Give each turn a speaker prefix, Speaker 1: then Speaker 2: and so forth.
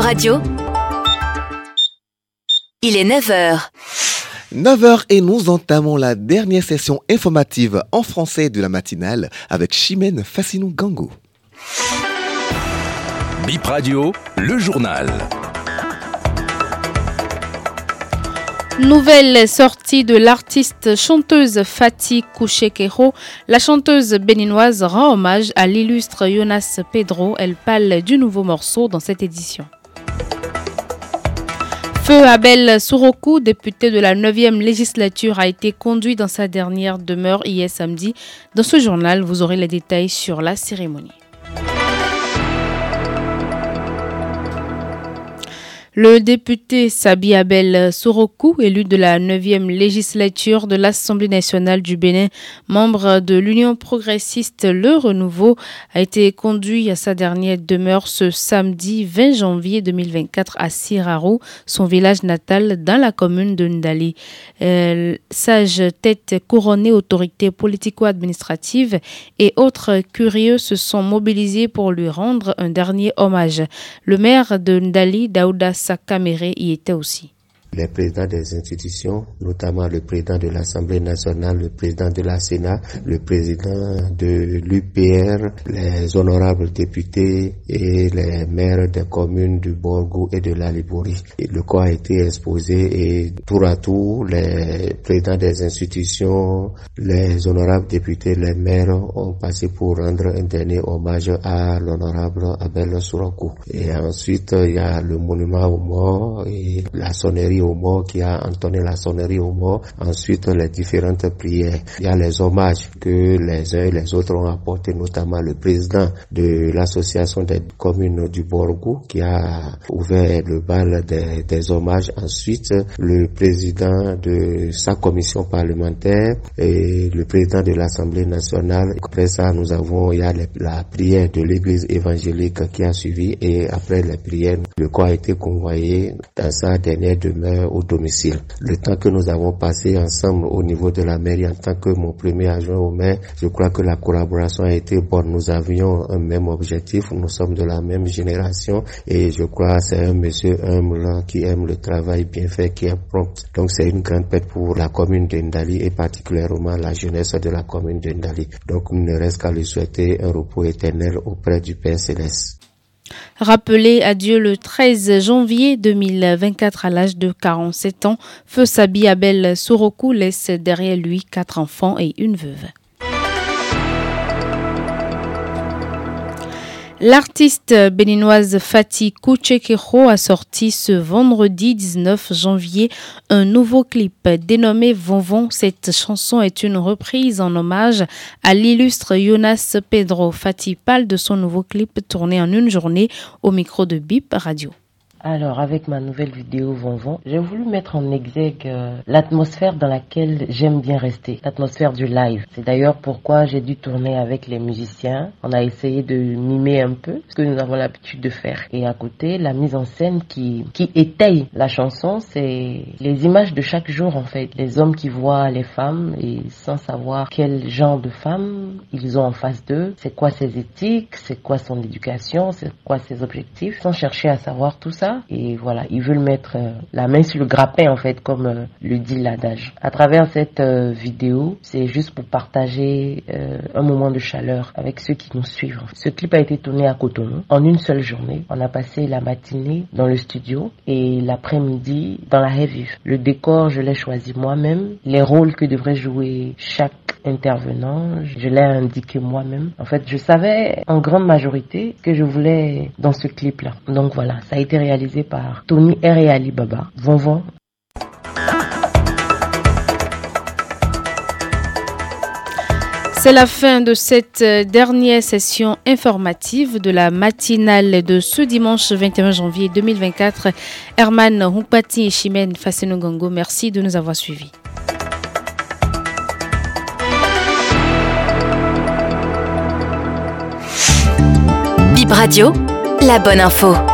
Speaker 1: Radio. Il est 9h.
Speaker 2: 9h et nous entamons la dernière session informative en français de la matinale avec Chimène Fassinou Gango.
Speaker 3: Bip Radio, le journal.
Speaker 4: Nouvelle sortie de l'artiste chanteuse Fatih Kouchekero, la chanteuse béninoise rend hommage à l'illustre Jonas Pedro. Elle parle du nouveau morceau dans cette édition. Feu Abel Sourokou, député de la 9e législature, a été conduit dans sa dernière demeure hier samedi. Dans ce journal, vous aurez les détails sur la cérémonie. Le député Sabi Abel Sorokou, élu de la 9e législature de l'Assemblée nationale du Bénin, membre de l'Union progressiste Le Renouveau, a été conduit à sa dernière demeure ce samedi 20 janvier 2024 à Sirarou, son village natal dans la commune de Ndali. Euh, sage tête couronnée, autorité politico-administrative et autres curieux se sont mobilisés pour lui rendre un dernier hommage. Le maire de Ndali, Daouda sa caméra y était aussi
Speaker 5: les présidents des institutions, notamment le président de l'Assemblée nationale, le président de la Sénat, le président de l'UPR, les honorables députés et les maires des communes du Borgo et de la Liborie. Le corps a été exposé et tour à tour, les présidents des institutions, les honorables députés, les maires ont passé pour rendre un dernier hommage à l'honorable Abel Sourakou. Et ensuite, il y a le monument aux morts et la sonnerie au mort, qui a entonné la sonnerie au mort. Ensuite, les différentes prières. Il y a les hommages que les uns et les autres ont apportés, notamment le président de l'association des communes du Borgou, qui a ouvert le bal des, des hommages. Ensuite, le président de sa commission parlementaire et le président de l'Assemblée nationale. Après ça, nous avons, il y a la prière de l'église évangélique qui a suivi et après la prière, le corps a été convoyé dans sa dernière demeure euh, au domicile. Le temps que nous avons passé ensemble au niveau de la mairie en tant que mon premier adjoint au maire, je crois que la collaboration a été bonne. Nous avions un même objectif, nous sommes de la même génération et je crois que c'est un monsieur humble qui aime le travail bien fait, qui est prompt. Donc c'est une grande perte pour la commune de Ndali et particulièrement la jeunesse de la commune de Ndali. Donc il ne reste qu'à lui souhaiter un repos éternel auprès du Père Céleste.
Speaker 4: Rappelé à Dieu le 13 janvier 2024 à l'âge de 47 ans, Feu Sabi Abel Sorokou laisse derrière lui quatre enfants et une veuve. L'artiste béninoise Fatih Kouchekero a sorti ce vendredi 19 janvier un nouveau clip dénommé Vonvon. Cette chanson est une reprise en hommage à l'illustre Jonas Pedro. Fatih parle de son nouveau clip tourné en une journée au micro de Bip Radio.
Speaker 6: Alors, avec ma nouvelle vidéo Vonvon, j'ai voulu mettre en exergue euh, l'atmosphère dans laquelle j'aime bien rester, l'atmosphère du live. C'est d'ailleurs pourquoi j'ai dû tourner avec les musiciens. On a essayé de mimer un peu ce que nous avons l'habitude de faire. Et à côté, la mise en scène qui, qui étaye la chanson, c'est les images de chaque jour en fait. Les hommes qui voient les femmes et sans savoir quel genre de femmes ils ont en face d'eux, c'est quoi ses éthiques, c'est quoi son éducation, c'est quoi ses objectifs, sans chercher à savoir tout ça et voilà, ils veulent mettre euh, la main sur le grappin en fait, comme euh, le dit l'adage. À travers cette euh, vidéo, c'est juste pour partager un moment de chaleur avec ceux qui nous suivent. Ce clip a été tourné à Cotonou en une seule journée. On a passé la matinée dans le studio et l'après-midi dans la revue. Le décor, je l'ai choisi moi-même. Les rôles que devrait jouer chaque intervenant, je l'ai indiqué moi-même. En fait, je savais en grande majorité que je voulais dans ce clip-là. Donc voilà, ça a été réalisé par Tony R et Ali Baba. Von
Speaker 4: C'est la fin de cette euh, dernière session informative de la matinale de ce dimanche 21 janvier 2024. Herman Humpati et Chimène merci de nous avoir suivis.
Speaker 1: Radio, la bonne info.